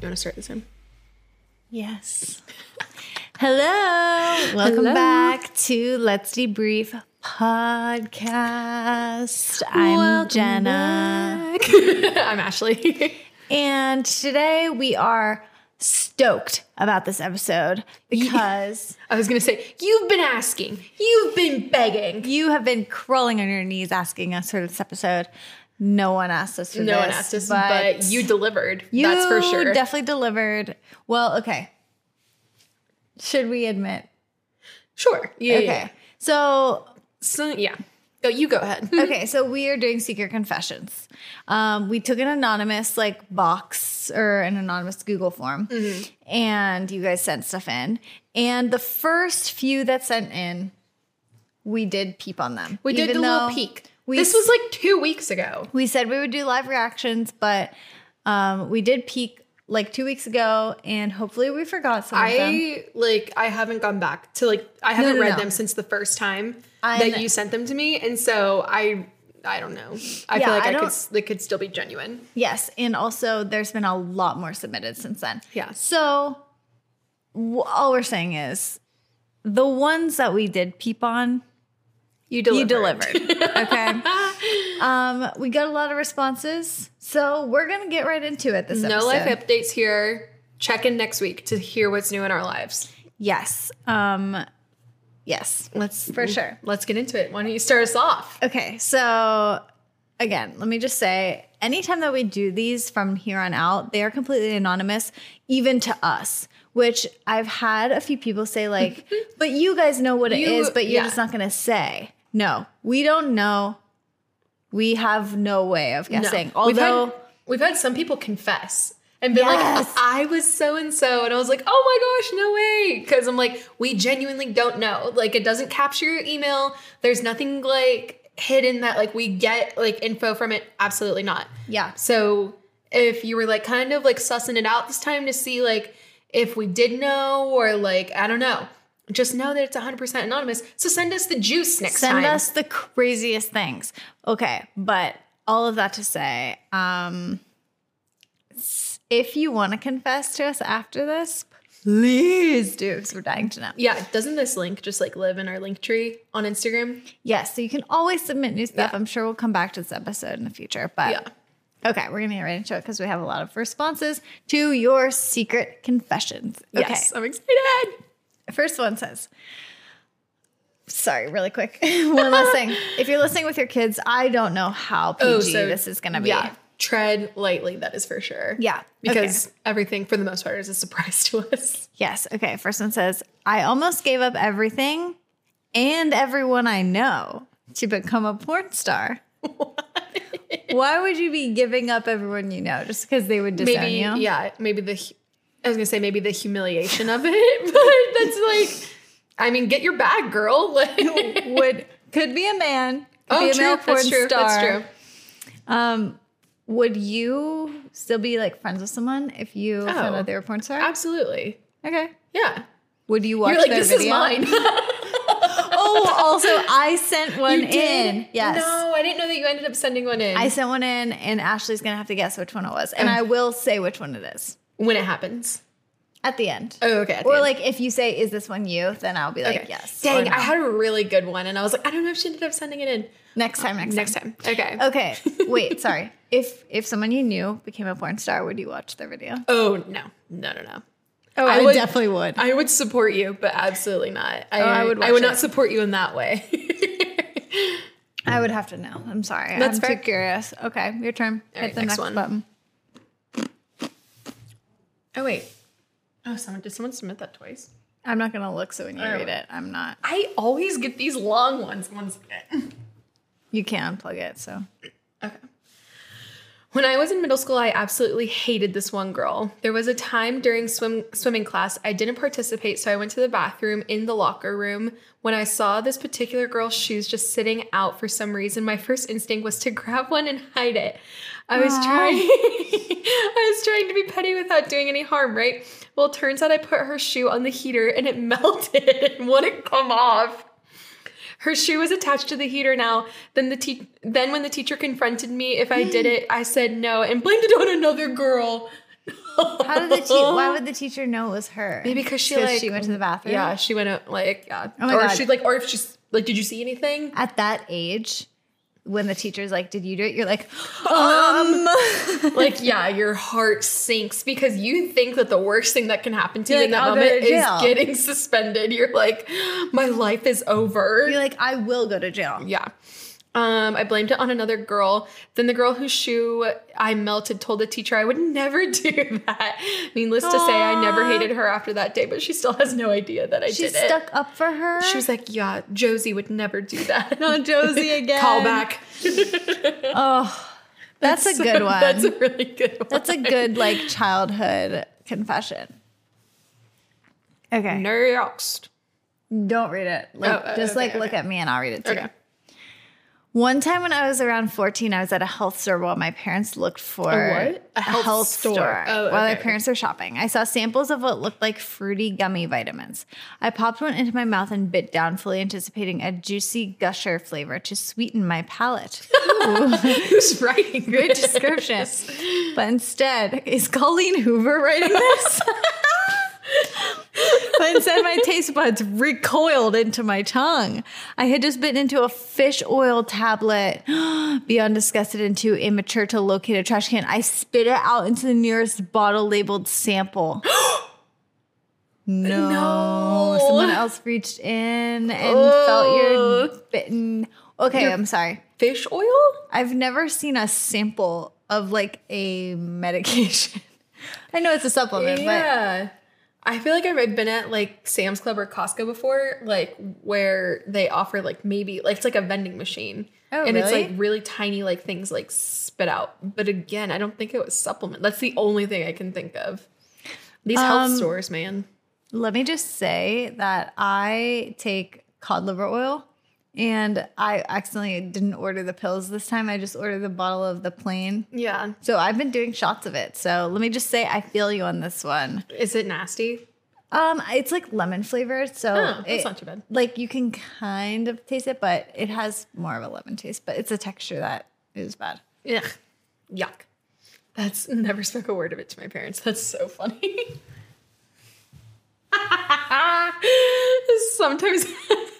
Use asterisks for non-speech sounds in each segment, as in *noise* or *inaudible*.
You want to start this time? Yes. *laughs* Hello. Welcome Hello. back to Let's Debrief podcast. I'm Welcome Jenna. *laughs* I'm Ashley. *laughs* And today we are stoked about this episode because I was gonna say you've been asking, you've been begging. you have been crawling on your knees asking us for this episode. No one asked us for No this. one asked us, but, you delivered. you That's for sure. definitely delivered. Well, okay. Should we admit? sure. Yeah. Okay. yeah. So So yeah. Go. You go ahead. *laughs* okay, so we are doing secret confessions. Um, we took an anonymous like box or an anonymous Google form, Mm-hmm. and you guys sent stuff in. And the first few that sent in, we did peep on them. We did a little though peek. We this was like two weeks ago. We said we would do live reactions, but um, we did peek like two weeks ago, and hopefully we forgot some of them. I like I haven't gone back to like I haven't no, read no. them since the first time I'm- that you sent them to me, and so I I don't know. I Yeah, feel like I I, could they could still be genuine. Yes, and also there's been a lot more submitted since then. Yeah. So w- all we're saying is the ones that we did peep on, You delivered. you delivered. *laughs* okay. um, we got a lot of responses, so we're gonna get right into it. This No episode. life updates here. Check in next week to hear what's new in our lives. Yes. Um, yes. Let's For sure. Let's get into it. Why don't you start us off? Okay, so again, let me just say anytime that we do these from here on out, they are completely anonymous, even to us. Which I've had a few people say, like, *laughs* but you guys know what it You- is, but you're yeah. just not gonna say. No, we don't know. We have no way of guessing. we've Although had, we've had some people confess and be Yes. like, I was so and so. And I was like, oh my gosh, no way. Because I'm like, we genuinely don't know. Like, it doesn't capture your email. There's nothing like hidden that like we get like info from it. Absolutely not. Yeah. So if you were like kind of like sussing it out this time to see like if we did know or like, I don't know. Just know that it's 100% anonymous. So send us the juice next send time. Send us the craziest things. Okay, but all of that to say, um, if you want to confess to us after this, please do, because we're dying to know. Yeah, doesn't this link just like live in our link tree on Instagram? Yes, so you can always submit new stuff. Yeah. I'm sure we'll come back to this episode in the future, but Yeah. okay, we're gonna get right into it because we have a lot of responses to your secret confessions. Okay, Yes, I'm excited. First one says, sorry, really quick. *laughs* one last thing. If you're listening with your kids, I don't know how oh, PG this is going to be. Oh, Yeah, tread lightly. That is for sure. Yeah, because everything for the most part is a surprise *laughs* to us. Yes. Okay. First one says, I almost gave up everything and everyone I know to become a porn star. *laughs* Why would you be giving up everyone you know just because they would disown Maybe you? yeah, maybe the I was gonna say maybe the humiliation of it, *laughs* but that's like, I mean, get your bag, girl. *laughs* Like, Would could be a man. Could oh, be a true. male porn That's true. star. That's true. Um, would you still be like friends with someone if you found Oh. out they were a porn star? Absolutely. Okay. Yeah. Would you watch You're like, their this video? is mine. *laughs* Oh, also, I sent one You did? in. Yes. No, I didn't know that you ended up sending one in. I sent one in, and Ashley's gonna have to guess which one it was, and Oh. I will say which one it is when it happens. at the end. Oh, okay. or like if you say, "Is this one you?" Then I'll be like, Okay. "Yes." Dang, no. I had a really good one, and I was like, I don't know if she ended up sending it in. next time. Uh, next, Next time. time. Okay. Okay. *laughs* Wait. Sorry. If if someone you knew became a porn star, would you watch their video? Oh no, no, no, no. Oh, I would- definitely would. I would support you, but absolutely not. I, Oh, I would I would watch not support you in that way. *laughs* I would have to know. I'm sorry. That's I'm fair. too curious. Okay, your turn. All Hit right, the next next, one. button. Oh wait. Oh, someone did someone submit that twice? I'm not gonna look, so when you Oh. read it, I'm not. I always get these long ones. One second. You can unplug it. So Okay. When I was in middle school, I absolutely hated this one girl. There was a time during swim swimming class I didn't participate, so I went to the bathroom in the locker room. When I saw this particular girl's shoes just sitting out for some reason, my first instinct was to *laughs* grab one and hide it. I was trying *laughs* I was trying to be petty without doing any harm, right? Well, it turns out I put her shoe on the heater and it *laughs* melted and wouldn't come off. Her shoe was attached to the heater now. Then the te- then when the teacher confronted me if I did it, I said no and blamed it on another girl. How did the teacher? Why would the *laughs* teacher know it was her? Maybe because she like she went to the bathroom. Yeah, she went out like yeah. Oh my or God. she like or if she's like, did you see anything? At that age, when the teacher's like, "Did you do it?" You're like, um. *laughs* like yeah, your heart sinks because you think that the worst thing that can happen to You're you in like, that "I'll moment is getting suspended. You're like, my life is over. You're like, I will go to jail. Yeah. Um, I blamed it on another girl. Then the girl whose shoe I melted told the teacher I would *laughs* never do that. Needless to say, I never hated her after that day, but she still has no idea that I She did it. She stuck up for her. She was like, "Yeah, Josie would never do that." *laughs* no, Josie *laughs* again. Call back. Oh, that's a good one. That's a really good one. That's a good like childhood confession. Okay. Next. Don't read it. Like, Oh, just okay, like look at me and I'll read it too. Okay. One time when I was around 14, I was at a health store while my parents looked for A what? A health store. Oh, while my parents were shopping. I saw samples of what looked like fruity gummy vitamins. I popped one into my mouth and bit down, fully anticipating a juicy gusher flavor to sweeten my palate. *laughs* Who's writing Great description. But instead, is Colleen Hoover writing this? *laughs* *laughs* but instead, my taste buds recoiled into my tongue. I had just bitten into a fish oil tablet. *gasps* Beyond disgusted and too immature to locate a trash can, I spit it out into the nearest bottle labeled sample. *gasps* No. No. Someone else reached in and felt your Ugh. bitten. Okay, I'm sorry. Fish oil? I've never seen a sample of like a medication. *laughs* I know it's a supplement, Yeah. I feel like I've been at like Sam's Club or Costco before, like where they offer like maybe like it's like a vending machine. Oh, and it's like really tiny like things like spit out. But again, I don't think it was supplement. That's the only thing I can think of. These health Um, stores, man. let me just say that I take cod liver oil and I accidentally didn't order the pills this time. I just ordered the bottle of the plain. Yeah. So I've been doing shots of it. So let me just say I feel you on this one. Is it nasty? Um, it's like lemon flavored, so Oh, that's it- not too bad. Like you can kind of taste it, but it has more of a lemon taste. But it's a texture that is bad. Yeah. Yuck. That's never spoke a word of it to my parents. That's so funny. *laughs* Sometimes *laughs*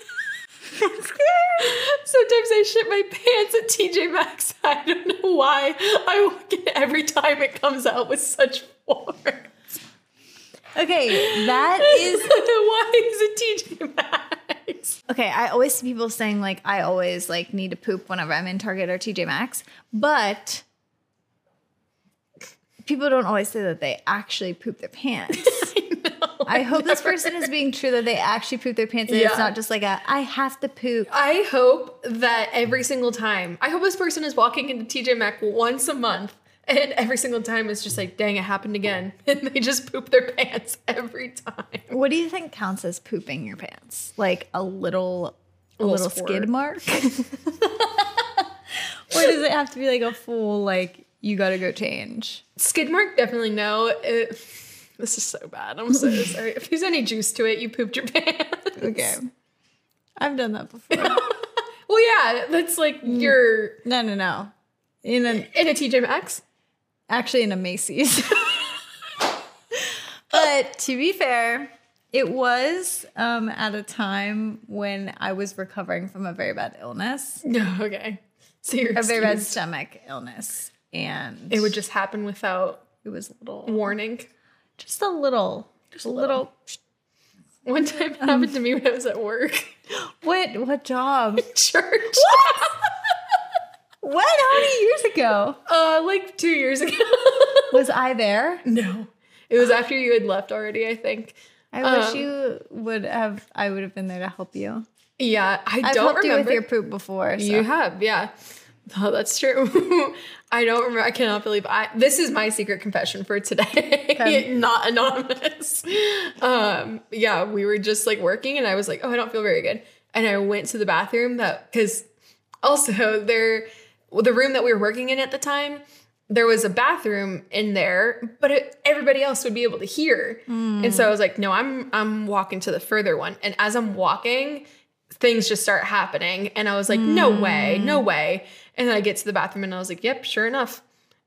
*laughs* Sometimes I shit my pants at TJ Maxx. I don't know why. I walk in every time it comes out with such force. Okay, that *laughs* is why is it TJ Maxx? Okay, I always see people saying like I always like need to poop whenever I'm in Target or TJ Maxx, but people don't always say that they actually poop their pants. *laughs* I hope this person is being true that they actually poop their pants and it's not just like a I have to poop. I hope that every single time, I hope this person is walking into TJ Maxx once a month, and every single time it's just like, dang, it happened again, *laughs* and they just poop their pants every time. What do you think counts as pooping your pants? Like a little a little little, squirt. skid mark? *laughs* or does it have to be like a full like you got to go change? Skid mark, definitely no. It, this is so bad. I'm so sorry. If there's any juice to it, you pooped your *laughs* pants. Okay. I've done that before. *laughs* Well, yeah, that's like your no, no, no. In a in a TJ Maxx. actually in a Macy's. *laughs* but to be fair, it was um, at a time when I was recovering from a very bad illness, No, okay. So you're a very bad excused. stomach illness, and It would just happen without it was a little, warning. Just a little, just a little. One time it happened to me when I was at work. *gasps* What? What job? *laughs* Church. *laughs* what? How many years ago Uh, like two years ago. *laughs* was I there? no, it was after you had left already. I think. I wish Um, you would have. I would have been there to help you. Yeah, I I've don't helped you remember. with your poop before. So. You have, yeah. *laughs* Oh, that's true. *laughs* I don't remember. I cannot believe I. This is my secret confession for today, Okay. *laughs* not anonymous. Um, yeah, we were just like working, and I was like, "Oh, I don't feel very good," and I went to the bathroom. That because also there, the room that we were working in at the time, there was a bathroom in there, but it, everybody else would be able to hear. And so I was like, "No, I'm I'm walking to the further one." And as I'm walking, things just start happening. And I was like, no way, no way. And then I get to the bathroom and I was like, yep, sure enough.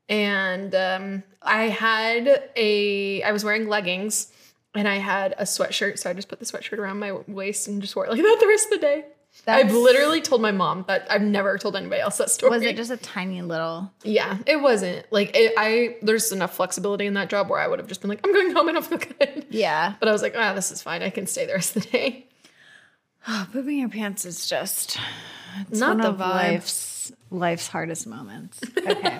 and um, I had a I was wearing leggings and I had a sweatshirt, so I just put the sweatshirt around my waist and just wore it like *laughs* that the rest of the day. I've literally told my mom, but I've never told anybody else that story. Was it just a tiny little? Yeah, it wasn't like it, I. There's enough flexibility in that job where I would have just been like, I'm going home and I feel good. Yeah. But I was like, ah, this is fine. I can stay the rest of the day. Oh, *sighs* pooping your pants is just it's Not one the of life's hardest moments. *laughs* Okay.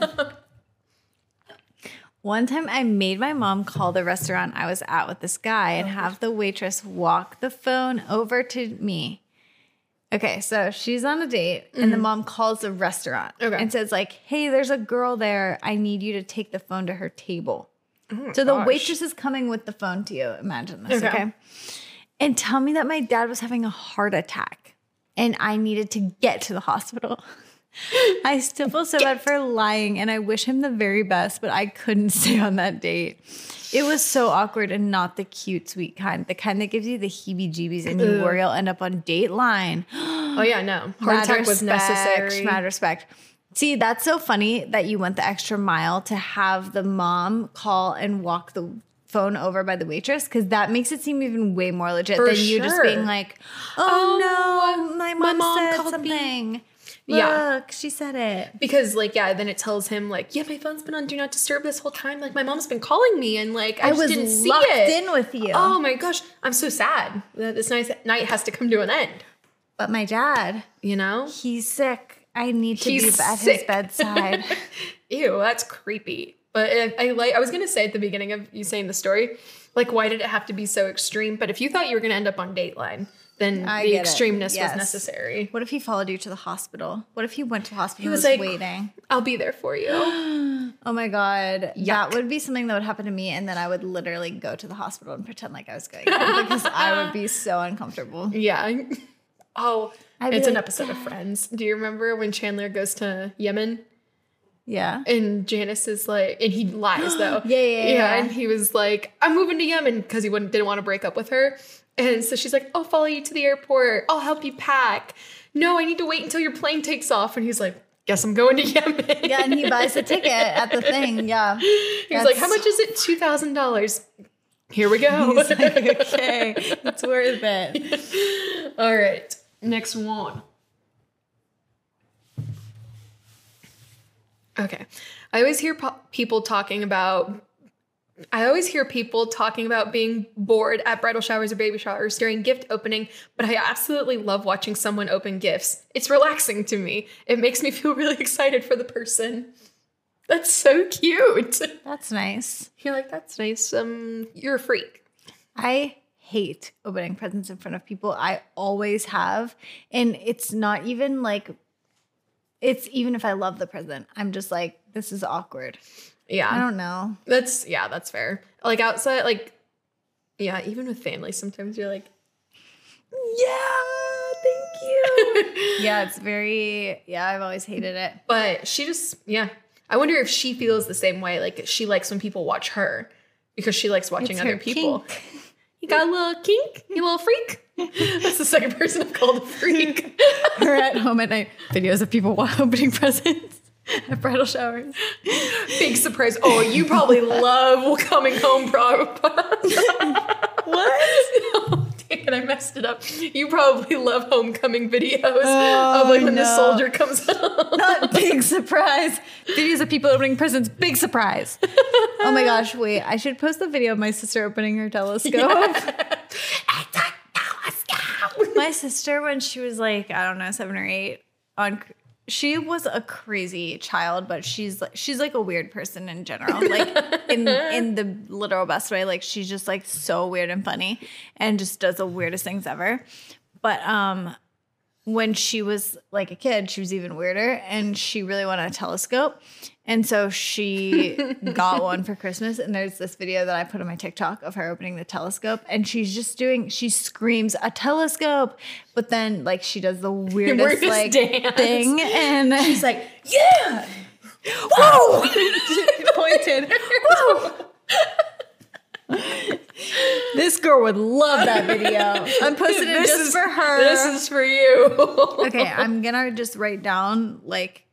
One time I made my mom call the restaurant I was at with this guy and have the waitress walk the phone over to me. Okay, so she's on a date and the mm-hmm. mom calls the restaurant Okay. and says like, "Hey, there's a girl there. I need you to take the phone to her table." Oh so the gosh. waitress is coming with the phone to you. Imagine this, Okay. okay? And tell me that my dad was having a heart attack and I needed to get to the hospital. *laughs* *laughs* I still feel so bad for lying and I wish him the very best, but I couldn't *laughs* stay on that date. It was so awkward and not the cute, sweet kind, the kind that gives you the heebie jeebies and you worry you'll end up on Dateline. *gasps* Oh yeah, no. Heart attack was necessary. Mad respect. See, that's so funny that you went the extra mile to have the mom call and walk the phone over by the waitress because that makes it seem even way more legit For than you just being like, "Oh, Oh, no, my my mom, mom said called me." Something." Yeah. She said it. Because like yeah, then it tells him like yeah, my phone's been on do not disturb this whole time. Like my mom's been calling me and like I, I, just was didn't see locked it. in with you. Oh my gosh, I'm so sad that this nice night has to come to an end. But my dad, You know? he's sick. I need to He's be at sick. his bedside. *laughs* Ew, that's creepy. But I, I like I was gonna say at the beginning of you saying the story, like why did it have to be so extreme? But if you thought you were gonna end up on Dateline, then I the extremeness Yes. was necessary. what if he followed you to the hospital? What if he went to the hospital He and was was like, waiting? I'll be there for you. *gasps* Oh my god, Yuck. that would be something that would happen to me, and then I would literally go to the hospital and pretend like I was going *laughs* because I would be so uncomfortable. yeah. Oh, it's an like, episode of *gasps* Friends. Do you remember when Chandler goes to Yemen? Yeah, And Janice is like, and he lies though. *gasps* Yeah, yeah, yeah. And he was like, I'm moving to Yemen because he wouldn't, didn't want to break up with her. And so she's like, I'll follow you to the airport. I'll help you pack. No, I need to wait until your plane takes off. And he's like, Guess I'm going to Yemen. yeah, and he buys a ticket at the thing. Yeah, *laughs* He's like, How much is it? Two thousand dollars. Here we go. He's like, *laughs* okay, it's worth it. *laughs* All right, next one. Okay, I always hear po- people talking about. I always hear people talking about being bored at bridal showers or baby showers during gift opening, but I absolutely love watching someone open gifts. It's relaxing to me. It makes me *laughs* feel really excited for the person. That's so cute. That's nice. You're like, that's nice. Um, you're a freak. I hate opening presents in front of people. I always have, and it's not even like. It's even if I love the present, I'm just like, this is awkward. Yeah. I don't know. That's yeah, that's fair. Like outside, like yeah, even with family, sometimes you're like, yeah, thank you. *laughs* Yeah, it's very. Yeah, I've always hated it. but she just yeah. I wonder if she feels the same way. Like she likes when people watch her because she likes watching It's other her people. kink. *laughs* You got a little kink, you little freak. *laughs* That's the second person I've called a freak. Her at home at night videos of people opening presents at *laughs* bridal showers. Big surprise. Oh, you probably *laughs* love coming home, bro. *laughs* what? Oh, Dang it, I messed it up. You probably love homecoming videos oh, of like when the oh, soldier comes home. Not big surprise. Videos of people opening presents. Big surprise. Oh my gosh, wait. I should post the video of my sister opening her telescope. telescope. my sister, when she was like, I don't know, seven or eight, on she was a crazy child, but she's like she's like a weird person in general. *laughs* Like in in the literal best way. Like she's just like so weird and funny and just does the weirdest things ever. But um when she was like a kid, she was even weirder and she really wanted a telescope. And so she *laughs* got one for Christmas. And there's this video that I put on my TikTok of her opening the telescope. And she's just doing, she screams, a telescope. But then, like, she does the *laughs* weirdest, Weirdest like, dance. thing. And She's like, yeah. *gasps* whoa! *laughs* pointed. Whoa! this girl would love that video. I'm posting it This just is- for her. This is for you. okay, I'm gonna just write down like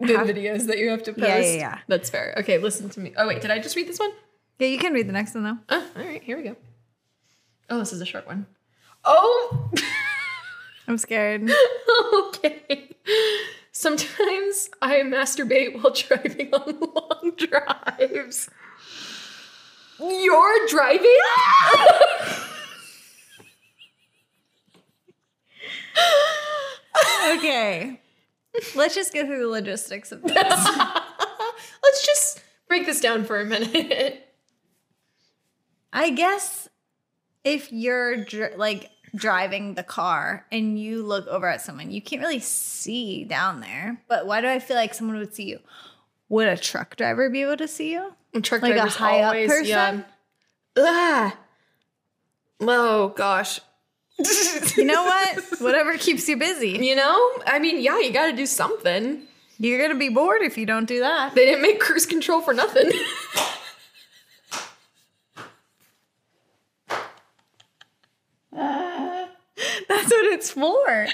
the have- videos that you have to post. Yeah, yeah, yeah. That's fair. Okay, listen to me. Oh wait, did I just read this one? Yeah, you can read the next one though. Oh, all right, here we go. Oh, this is a short one. Oh, *laughs* I'm scared. okay. Sometimes I masturbate while driving on long drives. You're driving? *laughs* okay. Let's just go through the logistics of this. *laughs* Let's just break this down for a minute. I guess if you're dr- like driving the car and you look over at someone, you can't really see down there. But why do I feel like someone would see you? Would a truck driver be able to see you? A truck driver. Like a high up always, person? yeah. Ah. Oh gosh. You know what? Whatever keeps you busy. You know, I mean, yeah, you got to do something. You're gonna be bored if you don't do that. They didn't make cruise control for nothing. *laughs* That's what it's for.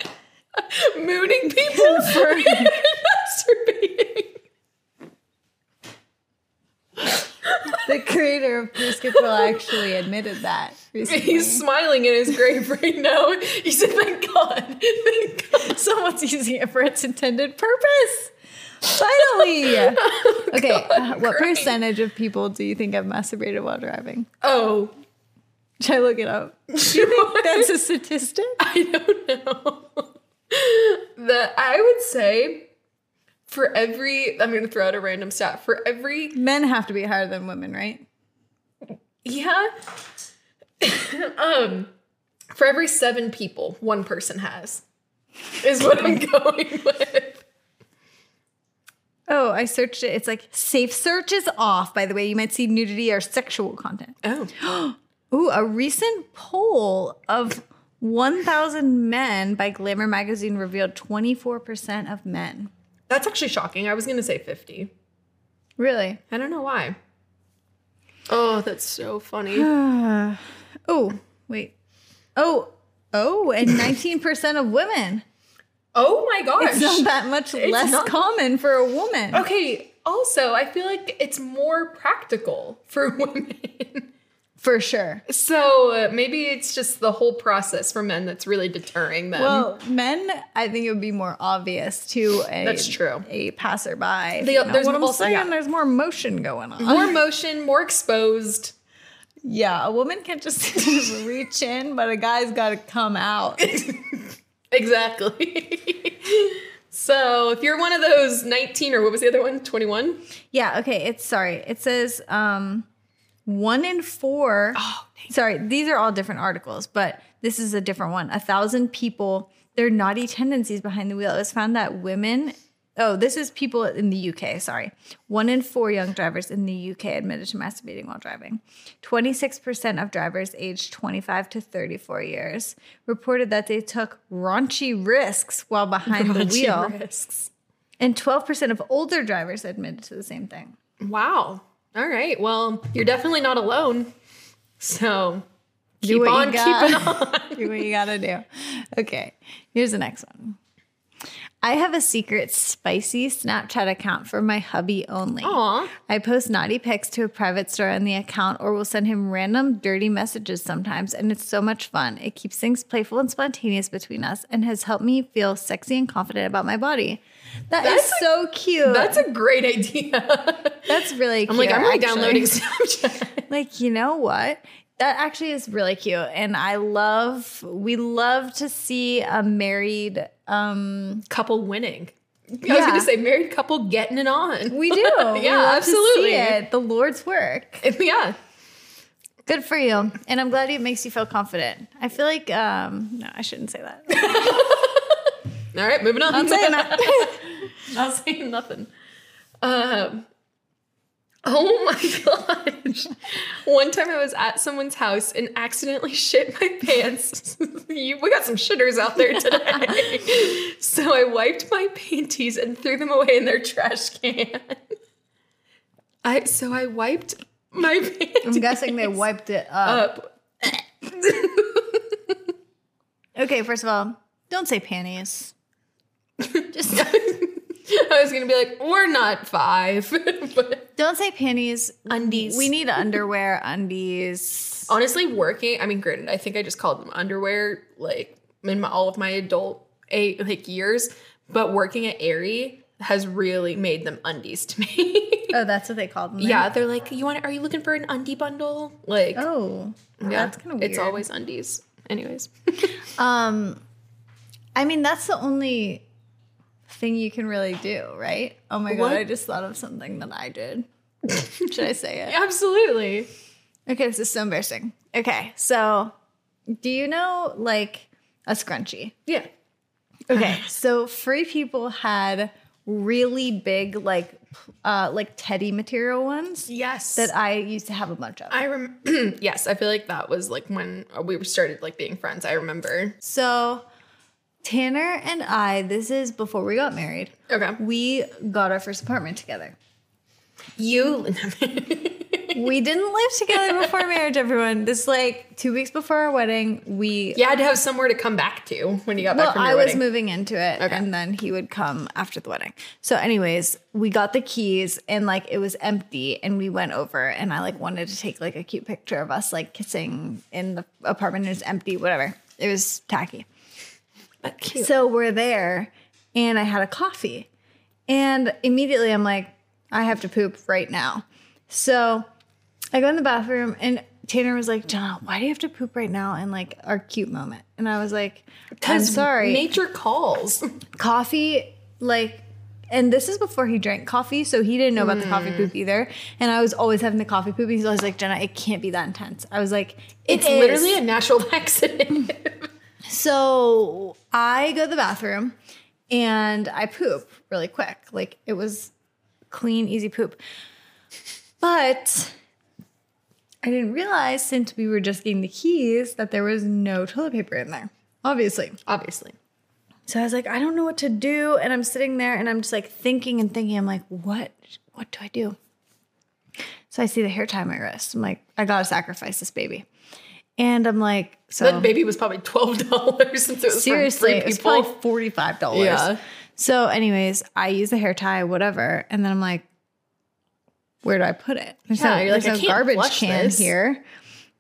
Mooning people for *laughs* masturbating. The creator of Control actually admitted that recently. He's smiling in his grave right now. He said, "Thank God, thank God." Someone's using it for its intended purpose. Finally. *laughs* Okay, uh, what great. percentage of people do you think have masturbated while driving? Oh, Should I look it up? Do you think that's a statistic? *laughs* I don't know. that I would say for every, I'm going to throw out a random stat. For every Men have to be higher than women, right? Yeah. *laughs* um, for every seven people, one person has. Is what I'm *laughs* going with. Oh, I searched it. It's like safe search is off, by the way. You might see nudity or sexual content. Oh. *gasps* Ooh, a recent poll of 1,000 men by Glamour magazine revealed 24% of men. That's actually shocking. I was going to say 50. Really? I don't know why. Oh, that's so funny. *sighs* Oh, wait. Oh, oh, and 19% of women. Oh my gosh. It's not that much It's less not- common for a woman. okay, also, I feel like it's more practical for *laughs* women. For sure. so uh, maybe it's just the whole process for men that's really deterring them. Well, men, I think it would be more obvious to a That's true. a passerby. They- You know there's what I'm also- saying? yeah. There's more motion going on. more motion, more exposed. Yeah, a woman can't just *laughs* reach in, but a guy's got to come out. *laughs* Exactly. *laughs* so if you're one of those 19 or what was the other one? 21? Yeah, okay. It's sorry. It says um one in four. Oh, sorry, these are all different articles, but this is a different one. A thousand people, their naughty tendencies behind the wheel. It was found that women oh, this is people in the UK, sorry. One in four young drivers in the UK admitted to masturbating while driving. 26% of drivers aged 25 to 34 years reported that they took raunchy risks while behind the wheel. Risks. And 12% of older drivers admitted to the same thing. Wow. All right. Well, you're definitely not alone. So Do keep on keeping *laughs* on. do what you gotta do. Okay, here's the next one. I have a secret spicy Snapchat account for my hubby only. Aw. I post naughty pics to a private store on the account or will send him random dirty messages sometimes, and it's so much fun. It keeps things playful and spontaneous between us and has helped me feel sexy and confident about my body. That is That's a- so cute. That's a great idea. That's really cute. I'm like, I'm really actually. downloading Snapchat. *laughs* like you know what that actually is really cute and i love we love to see a married um couple winning. I was Yeah. going to say married couple getting it on. we *laughs* do Yeah, love absolutely. it the lord's work *laughs* yeah. good for you and i'm glad it makes you feel confident i feel like um no i shouldn't say that *laughs* All right, moving on. i'm saying that Not saying nothing. Um, oh my gosh. One time I was at someone's house and accidentally *laughs* shit my pants. You- we got some shitters out there today. so I wiped my panties and threw them away in their trash can. I so I wiped my panties. i'm guessing they wiped it up up. okay first of all don't say panties just *laughs* *laughs* I was gonna be like, we're not five. *laughs* but Don't say panties. Undies. We need underwear, undies. honestly, working. I mean, granted, I think I just called them underwear like in my, all of my adult eight like years. But working at Aerie has really made them undies to me. *laughs* Oh, that's what they called them. there? yeah, they're like, you want? Are you looking for an undie bundle? Like, Oh, yeah, that's kind of weird. It's always undies. Anyways, Um, I mean, that's the only thing you can really do, right? Oh my What? god, I just thought of something that I did. *laughs* Should I say it? absolutely. Okay, this is so embarrassing. Okay, so do you know like a scrunchie? Yeah. Okay, so free people had really big like uh like teddy material ones Yes. that I used to have a bunch of. I rem. *clears throat* yes, I feel like that was like when we started like being friends. I remember. So Tanner and I, this is before we got married. Okay. We got our first apartment together. You. *laughs* We didn't live together before marriage, everyone. This like two weeks before our wedding, we you had to have somewhere to come back to when you got well, back from your I was moving into it, Okay. and then he would come after the wedding. So, anyways, we got the keys, and like it was empty, and we went over, and I like wanted to take like a cute picture of us like kissing in the apartment. It was empty, whatever. It was tacky. But cute. So we're there, and I had a coffee, and immediately I'm like, I have to poop right now. So I go in the bathroom, and Tanner was like, Jenna, why do you have to poop right now? In like our cute moment, and I was like, I'm sorry Nature calls. *laughs* coffee like and this is before he drank coffee, so he didn't know about the coffee Mm. poop either. And I was always having the coffee poop. He's always like, Jenna, it can't be that intense. I was like, It's is. literally a natural *laughs* accident. So I go to the bathroom and I poop really quick. Like it was clean, easy poop. But I didn't realize since we were just getting the keys that there was no toilet paper in there. Obviously. Obviously. So I was like, I don't know what to do. And I'm sitting there and I'm just like thinking and thinking. I'm like, what what do I do? So I see the hair tie on my wrist. I'm like, I gotta sacrifice this baby. And I'm like, so That baby was probably twelve dollars since it was seriously, it was probably forty five dollars. Yeah. So, anyways, I use the hair tie, whatever, and then I'm like, where do I put it? There's Yeah, no, you're like, there's no garbage can this. here.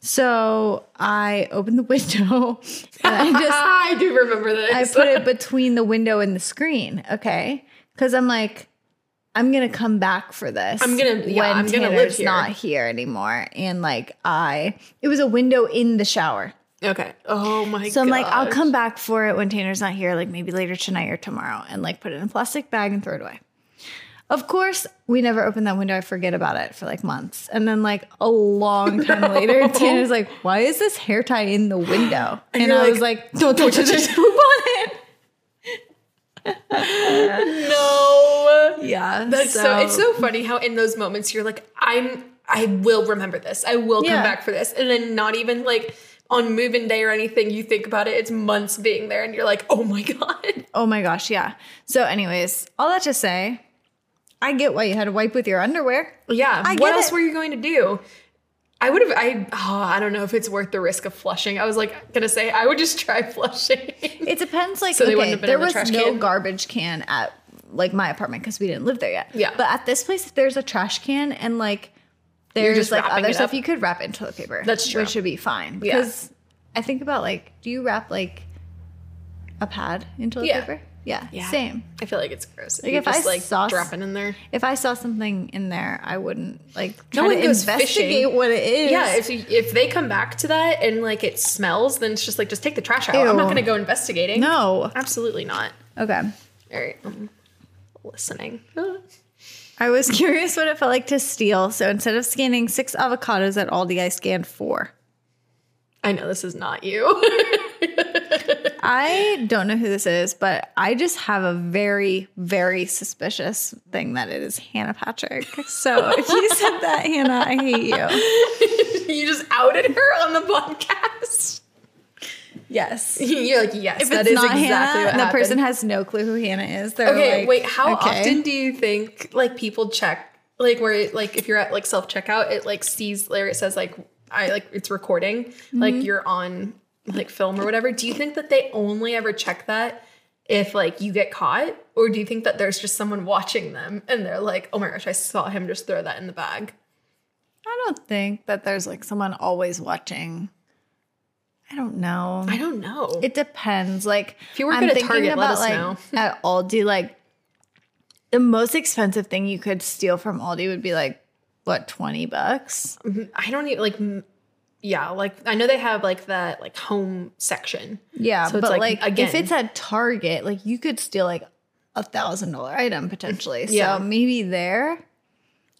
So I open the window *laughs* and I just *laughs* I do remember this. I put it between the window and the screen, okay? Because I'm like, I'm gonna come back for this. I'm gonna- yeah, when I'm gonna live here. not here anymore, and like I, it was a window in the shower. okay. Oh my god. So I'm like, I'll come back for it when Tanner's not here, like maybe later tonight or tomorrow, and like put it in a plastic bag and throw it away. Of course, we never opened that window. I forget about it for like months. And then, like, a long time later, *laughs* Tanner's like, Why is this hair tie in the window? And, you're I like, was like, Don't touch *laughs* it. Just poop on it. *laughs* No. Yeah. That's so, it's so funny how in those moments you're like, I'm I will remember this. I will come Yeah. back for this. And then not even like on move-in day or anything, you think about it, it's months being there and you're like, oh my God. Oh my gosh, yeah. So, anyways, all that to say, I get why you had to wipe with your underwear. Yeah. I what else it. were you going to do? I would have I oh, I don't know if it's worth the risk of flushing. I was like gonna say I would just *laughs* try flushing. It depends. Like, So okay, wouldn't have been there the was no can? garbage can at like my apartment because we didn't live there yet. Yeah. But at this place, there's a trash can and like there's just like other stuff you could wrap in toilet paper. That's true. Which should be fine Yeah. because I think about like, do you wrap like a pad in toilet Yeah. paper? Yeah, Yeah. same. I feel like it's gross. Like, you if I like saw- drop it in there. If I saw something in there, I wouldn't like No try one to goes investigate fishing. what it is. Yeah, if you, if they come back to that and like it smells, then it's just like just take the trash out. I'm not gonna go investigating. no. absolutely not. Okay. All right, I'm listening. I was *laughs* curious what it felt like to steal. So instead of scanning six avocados at Aldi, I scanned four. I know this is not you. *laughs* *laughs* I don't know who this is, but I just have a very, very suspicious thing that it is Hannah Patrick. So if you *laughs* said that, Hannah, I hate you. *laughs* you just outed her on the podcast. Yes. You're like, yes, If that it's is not exactly Hannah, what the happened. person has no clue who Hannah is. They're Okay, like, wait. How okay. often do you think like people check like where it, like if you're at like self checkout, it like sees there it says like I like it's recording Mm-hmm. like you're on like film or whatever. Do you think that they only ever check that if like you get caught, or do you think that there's just someone watching them and they're like, oh my gosh, I saw him just throw that in the bag? I don't think that there's like someone always watching. I don't know. I don't know. It depends. Like If you work at a Target, let us like know. at Aldi, like the most expensive thing you could steal from Aldi would be like what twenty bucks. Mm-hmm. I don't even like. Yeah, like I know they have like that like home section. Yeah, So it's but like, like, again- if it's at Target, like you could steal like a thousand dollar item potentially. Yeah. So maybe there.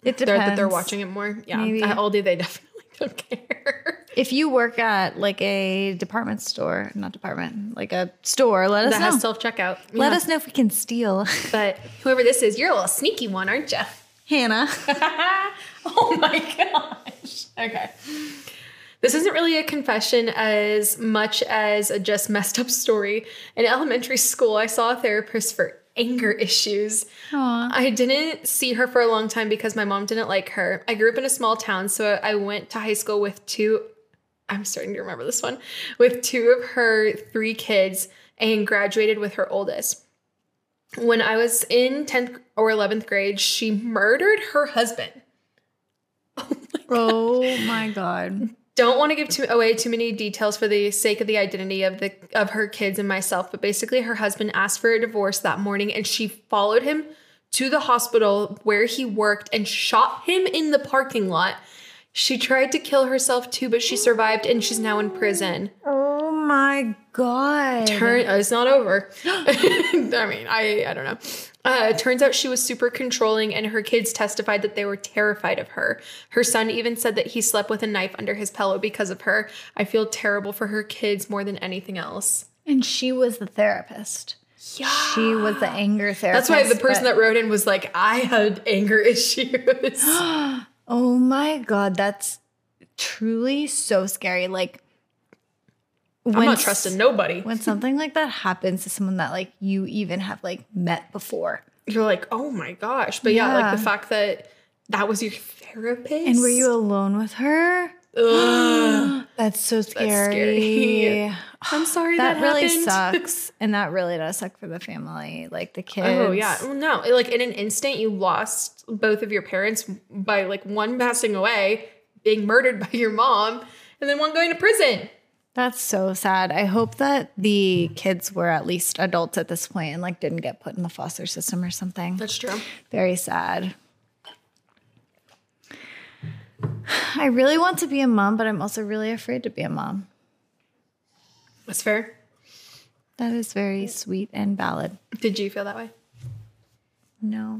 It They're depends. that they're watching it more. Yeah, Maybe. at Aldi they *laughs* definitely don't care. If you work at like a department store, not department, like a store, let us that know. has self checkout. let us know if we can steal. But whoever this is, you're a little sneaky one, aren't you? Hannah. *laughs* oh my gosh. Okay. This isn't really a confession as much as a just messed up story. In elementary school, I saw a therapist for anger issues. Aw. I didn't see her for a long time because my mom didn't like her. I grew up in a small town, so I went to high school with two. I'm starting to remember this one with two of her three kids and graduated with her oldest. When I was in 10th or 11th grade, she murdered her husband. *laughs* Oh my god. Oh Don't want to give too, away too many details for the sake of the identity of the of her kids and myself, but basically her husband asked for a divorce that morning and she followed him to the hospital where he worked and shot him in the parking lot. She tried to kill herself too, but she survived and she's now in prison. Oh my god. Turn, uh, it's not over. *gasps* *laughs* I mean, I I don't know. Uh, it turns out she was super controlling, and her kids testified that they were terrified of her. Her son even said that he slept with a knife under his pillow because of her. I feel terrible for her kids more than anything else. and she was the therapist. Yeah. She was the anger therapist. That's why the person but- that wrote in was like, I had anger *laughs* issues. *gasps* Oh my god, that's truly so scary. Like I'm when not s- trusting nobody. when something like that happens to someone that like you even have like met before. You're like, oh my gosh. But yeah, like the fact that that was your therapist. And were you alone with her? *gasps* That's so scary. scary. *sighs* I'm sorry that, That, really sucks. And that really does suck for the family, like the kids. Oh yeah, Well, no, like in an instant, you lost both of your parents by like one passing away, being murdered *laughs* by your mom, and then one going to prison. That's so sad. I hope that the hmm. kids were at least adults at this point and like didn't get put in the foster system or something. That's true. Very sad. I really want to be a mom, but I'm also really afraid to be a mom. That's fair. That is very sweet and valid. Did you feel that way? No.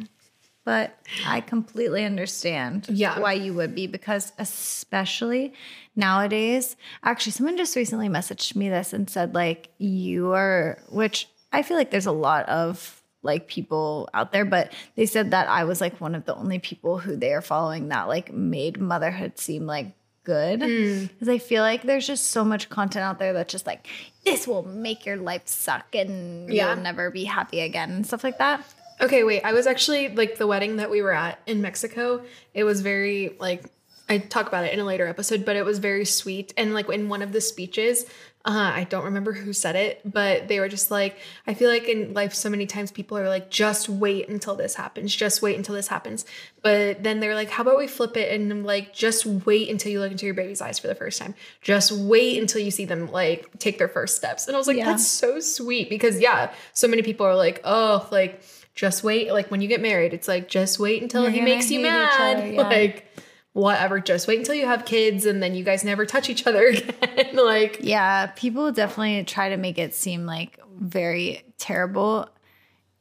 But I completely understand Yeah. why you would be because especially nowadays, actually someone just recently messaged me this and said like you are which I feel like there's a lot of like people out there, but they said that I was like one of the only people who they are following that like made motherhood seem like good. Hmm. Because I feel like there's just so much content out there that's just like, this will make your life suck and Yeah. you'll never be happy again and stuff like that. Okay, wait. I was actually like the wedding that we were at in Mexico. It was very like I talk about it in a later episode, but it was very sweet. And like in one of the speeches, uh, I don't remember who said it, but they were just like, I feel like in life, so many times people are like, just wait until this happens, just wait until this happens. But then they're like, how about we flip it and like, just wait until you look into your baby's eyes for the first time. Just wait until you see them like take their first steps. And I was like, Yeah. that's so sweet because yeah, so many people are like, oh, like, just wait. Like when you get married, it's like, just wait until You're he makes you mad. other, *laughs* yeah. Like, whatever. Just wait until you have kids and then you guys never touch each other *laughs* again. *laughs* like, Yeah, people definitely try to make it seem like very terrible.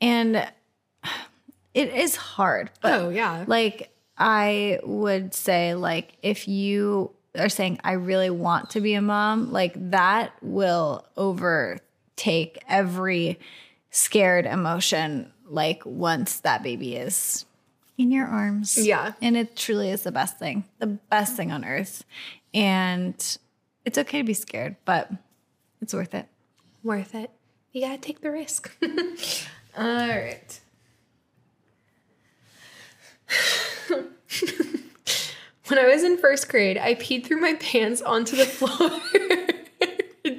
And *sighs* it is hard. But oh, yeah. like I would say like if you are saying I really want to be a mom, like that will overtake every scared emotion like once that baby is in your arms. Yeah. And it truly is the best thing. The best thing on earth. And it's okay to be scared, but it's worth it. Worth it. You gotta take the risk. *laughs* All right. *laughs* when I was in first grade, I peed through my pants onto the *laughs* floor.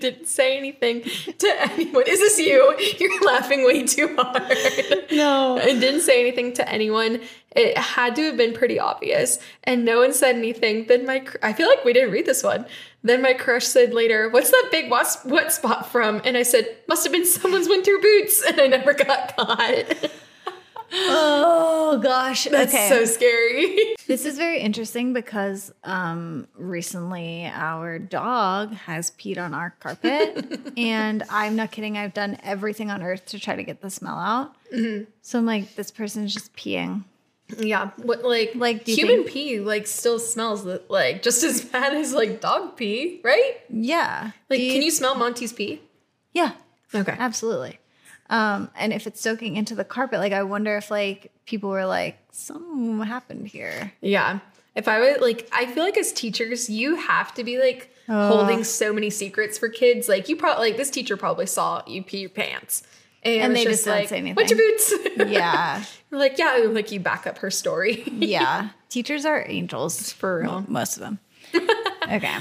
It didn't say anything to anyone. Is this you? You're laughing way too hard. No. I didn't say anything to anyone. It had to have been pretty obvious, and no one said anything. Then my, cr- I feel like we didn't read this one. Then my crush said later, "What's that big wasp, wet spot from?" And I said, "Must have been someone's winter boots," *laughs* and I never got caught. Oh gosh. That's okay. so scary. *laughs* This is very interesting because um, recently our dog has peed on our carpet, *laughs* and I'm not kidding. I've done everything on earth to try to get the smell out. So I'm like, this person's just peeing. Yeah, what like Like, human think- pee like still smells like just as *laughs* bad as like dog pee, right? Yeah. Like, Do can you smell Monty's pee? Yeah, Okay. absolutely. Um, and if it's soaking into the carpet, like I wonder if like people were like, something happened here. Yeah. If I would like, I feel like as teachers, you have to be like Oh. holding so many secrets for kids. Like you probably like this teacher probably saw you pee your pants, and, And they just just didn't like, say anything. "What's your boots?" *laughs* Yeah. Like yeah, like you back up her story. yeah. *laughs* Teachers are angels. For real. Most of them. *laughs* okay.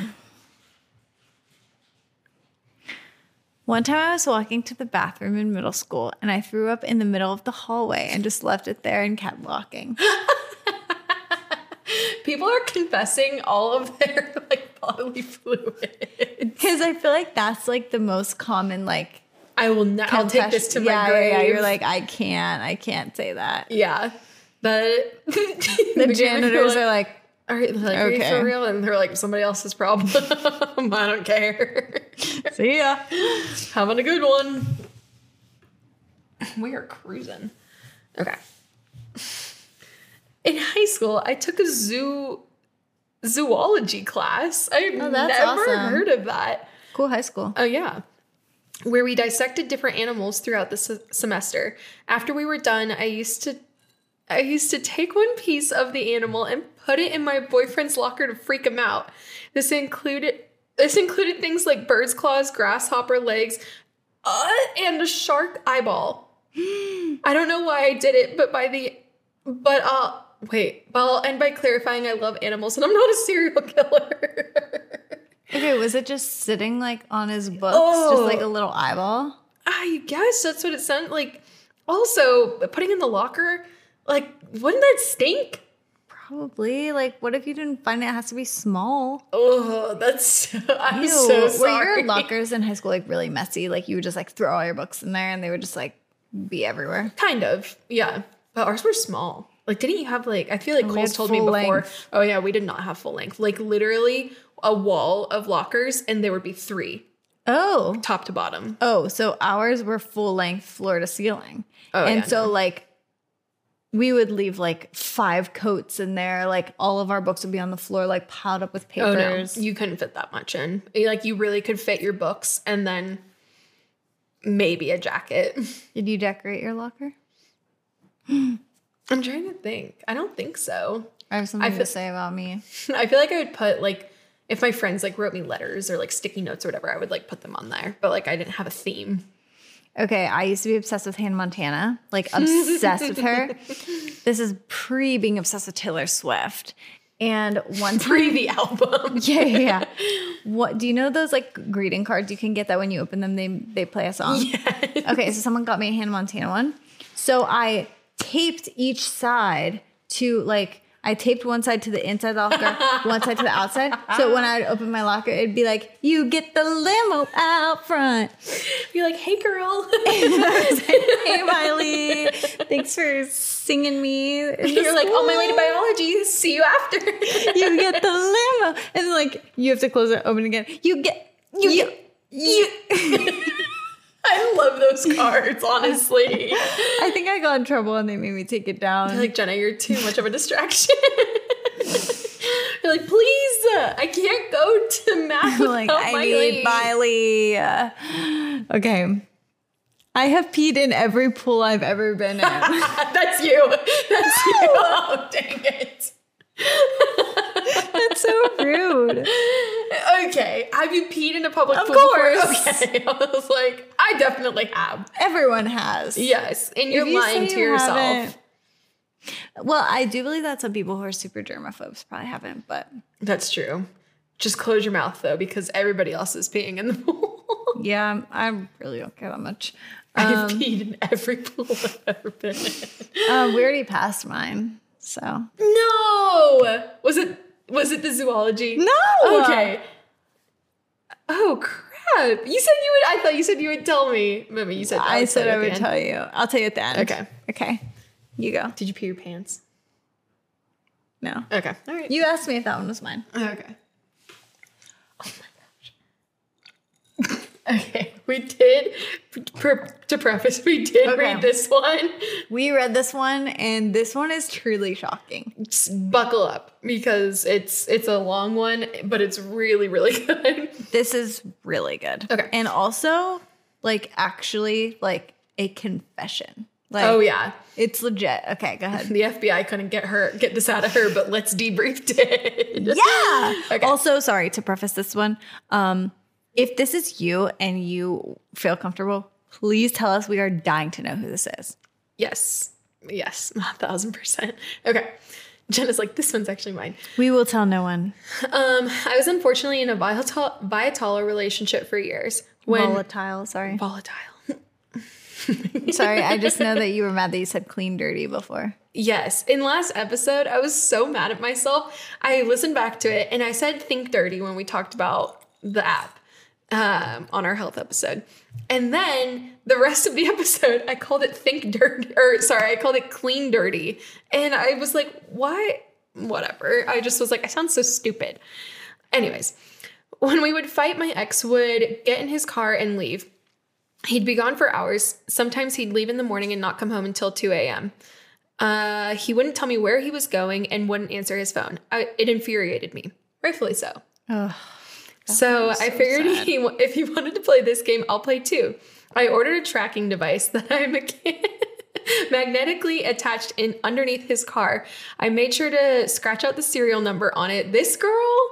One time I was walking to the bathroom in middle school and I threw up in the middle of the hallway and just left it there and kept walking. *laughs* People are confessing all of their like bodily fluid. Because I feel like that's like the most common like I will not. I'll take this to my yeah, grave. Yeah, you're like, I can't, I can't say that. yeah. *laughs* The The janitors like, Are like, are you Okay. for real? And they're like, somebody else's problem. *laughs* I don't care. *laughs* see ya. Having a good one. We are cruising. Okay. In high school, I took a zoo zoology class. I've Oh, never awesome. heard of that. Cool high school. Oh yeah. Where we dissected different animals throughout the se- semester. After we were done, I used to I used to take one piece of the animal and put it in my boyfriend's locker to freak him out. This included this included things like bird's claws, grasshopper legs, uh, and a shark eyeball. *gasps* I don't know why I did it, but by the but uh wait, but I'll end by clarifying I love animals and I'm not a serial *laughs* killer. Okay, was it just sitting like on his books, Oh. just like a little eyeball? I guess that's what it sounded like. Also, putting in the locker, like, wouldn't that stink? Probably. Like, what if you didn't find it? Has to be small. Oh, that's I'm Ew. so sorry. Were your lockers in high school like really messy? Like you would just like throw all your books in there and they would just like be everywhere. Kind of, yeah. But ours were small. Like, didn't you have like? I feel like oh, we Cole's told me before. length. Oh yeah, we did not have full length. Like literally a wall of lockers, and there would be three, Oh. top to bottom. Oh, so ours were full length floor to ceiling. Oh, and yeah, so no. like we would leave like five coats in there. Like all of our books would be on the floor, like piled up with papers. Oh no, you couldn't fit that much in. Like you really could fit your books and then maybe a jacket. *laughs* Did you decorate your locker? I'm trying to think. I don't think so. I have something I feel- to say about me. *laughs* I feel like I would put like if my friends like wrote me letters or like sticky notes or whatever, I would like put them on there. But like I didn't have a theme. Okay, I used to be obsessed with Hannah Montana, like *laughs* obsessed with her. This is pre being obsessed with Taylor Swift. And one time, Pre the album. *laughs* yeah, yeah, yeah. *laughs* What do you know those like greeting cards you can get that when you open them they they play a song? Yes. Okay, so someone got me a Hannah Montana one. So I taped each side to like I taped one side to the inside of the locker, *laughs* one side to the outside. So when I would open my locker, it'd be like, "You get the limo out front." Be like, hey girl. *laughs* *laughs* hey Miley, thanks for singing me. You're like on my way to biology. See you after. You get the limo, and like you have to close it, open again. You get you, You- get you. *laughs* I love those cards, honestly. I think I got in trouble and they made me take it down. You're like, Jenna, you're too much of a distraction. *laughs* you're like, please, I can't go to *laughs* math without like I my need Miley. Okay. I have peed in every pool I've ever been in. That's you. That's you. Oh, dang it. That's so rude. Okay. Have you peed in a public Of pool before? course. Okay. I was like, definitely have. Everyone has. Yes. And you're you lying to you yourself. Well, I do believe that some people who are super germaphobes probably haven't, but That's true. Just close your mouth though, because everybody else is peeing in the *laughs* pool. Yeah, I really don't care that much. I've peed in every pool I've ever been in. Uh, we already passed mine, so No! Was it was it the zoology? No! Okay. Oh crap. You said you would I thought you said you would tell me. Maybe you said I would said I would tell you. I'll tell you at the end. Okay. Okay. You go. Did you pee your pants? No. Okay. All right. You asked me if that one was mine. Okay. Oh my gosh. Okay, we did. to preface, we did Okay. read this one. We read this one, and this one is truly shocking. Just buckle up because it's it's a long one, but it's really really *laughs* good. This is really good. Okay. And also, like, actually, like a confession. Like, oh yeah, it's legit. Okay, go ahead. *laughs* the FBI couldn't get her get this out of her, but let's debrief did. Yeah. *laughs* Okay. Also, sorry to preface this one. Um, if this is you and you feel comfortable, please tell us. We are dying to know who this is. Yes. Yes. *laughs* A thousand percent. Okay. Jenna's like, this one's actually mine. We will tell no one. Um, I was unfortunately in a volatile, volatile relationship for years. When Volatile. Sorry. volatile. *laughs* sorry. I just know that you were mad that you said clean dirty before. Yes. In last episode, I was so mad at myself. I listened back to it and I said think dirty when we talked about the app um, on our health episode. And then the rest of the *laughs* episode, I called it think dirty, or sorry, I called it clean dirty. And I was like, why? Whatever. I just was like, I sound so stupid. Anyways, when we would fight, my ex would get in his car and leave. He'd be gone for hours. Sometimes he'd leave in the morning and not come home until 2 a.m. Uh, he wouldn't tell me where he was going and wouldn't answer his phone. I, it infuriated me, rightfully so. Ugh. So I figured he, *laughs* if he wanted to play this game, I'll play too. I ordered a tracking device that I *laughs* magnetically attached in underneath his car. I made sure to scratch out the serial number on it. This girl,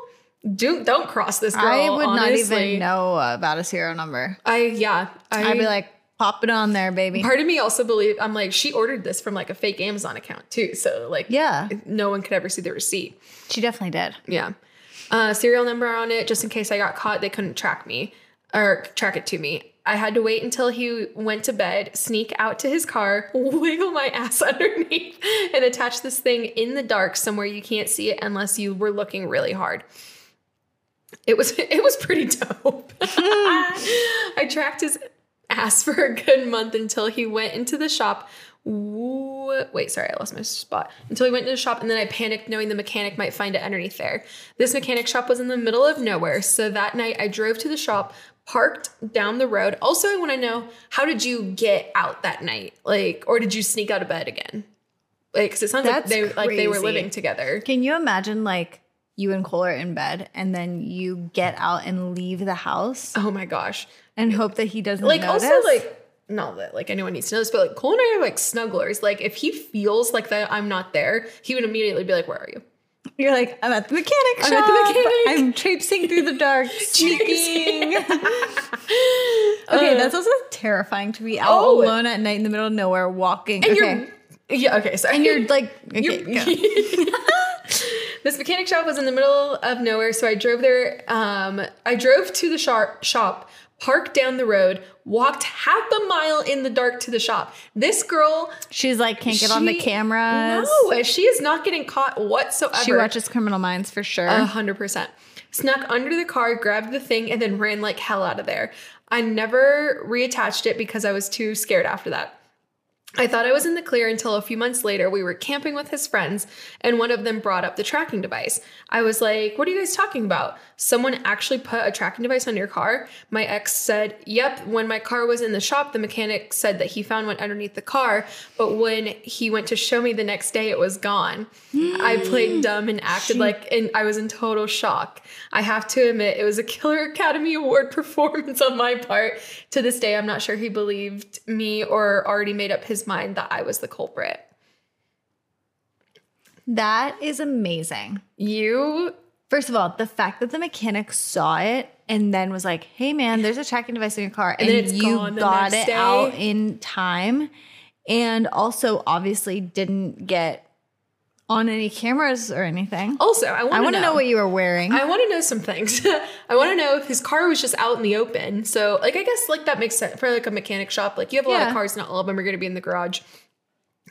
do don't cross this girl. I would not even know about a serial number. I yeah. I, I'd be like, pop it on there, baby. part of me also believe I'm like she ordered this from like a fake Amazon account too. So like Yeah, no one could ever see the receipt. she definitely did. Yeah. Uh, serial number on it, just in case I got caught, they couldn't track me or track it to me. I had to wait until he went to bed, sneak out to his car, *laughs* wiggle my ass *laughs* underneath, and attach this thing in the dark somewhere you can't see it unless you were looking really hard. It was *laughs* it was pretty dope. I tracked his ass for a good month until he went into the shop. Wait, sorry, I lost my spot. Until we went to the shop, and then I panicked knowing the mechanic might find it underneath there. This mechanic shop was in the middle of nowhere, so that night I drove to the shop, parked down the road. Also, I want to know how did you get out that night? Like, or did you sneak out of bed again? Like, because it sounds That's like they like they were living together. Can you imagine like you and Cole are in bed and then you get out and leave the house Oh my gosh! and hope that he doesn't like notice? also like not that like anyone needs to know this, but like Cole and I are like snugglers. Like if he feels like that I'm not there, he would immediately be like, "Where are you?" You're like, I'm at the mechanic I'm shop. at the mechanic." I'm traipsing through the dark, *laughs* sneaking. *laughs* okay, Uh, that's also terrifying to be out Oh. alone at night in the middle of nowhere, walking. And okay, you're yeah okay sorry. and you're like, *laughs* okay, You're- this mechanic shop was in the middle of nowhere, so I drove there. Um, I drove to the shop, shop, parked down the road, walked half a mile in the dark to the shop. This girl, she's like, can't get on the she- cameras. No, she is not getting caught whatsoever. She watches Criminal Minds for sure. A hundred percent. Snuck under the car, grabbed the thing, and then ran like hell out of there. I never reattached it because I was too scared after that. I thought I was in the clear until a few months later we were camping with his friends and one of them brought up the tracking device. I was like, What are you guys talking about? Someone actually put a tracking device on your car? My ex said, Yep. When my car was in the shop, the mechanic said that he found one underneath the car, but when he went to show me the next day, it was gone. I played hmm. dumb and acted like, and I was in total shock. I have to admit, it was a Killer Academy Award *laughs* performance on my part. To this day, I'm not sure he believed me or already made up his mind that I was the culprit. that is amazing. You, First of all, the fact that the mechanic saw it and then was like, "Hey, man, there's a tracking device in your car," and, then it's you got it out in time, and also obviously didn't get on any cameras or anything. Also, I want I to want to know, know what you were wearing. I want to know some things. *laughs* I want to know if his car was just out in the open. So, like, I guess like that makes sense for like a mechanic shop. Like, you have a lot of cars, not all of them are going to be in the garage.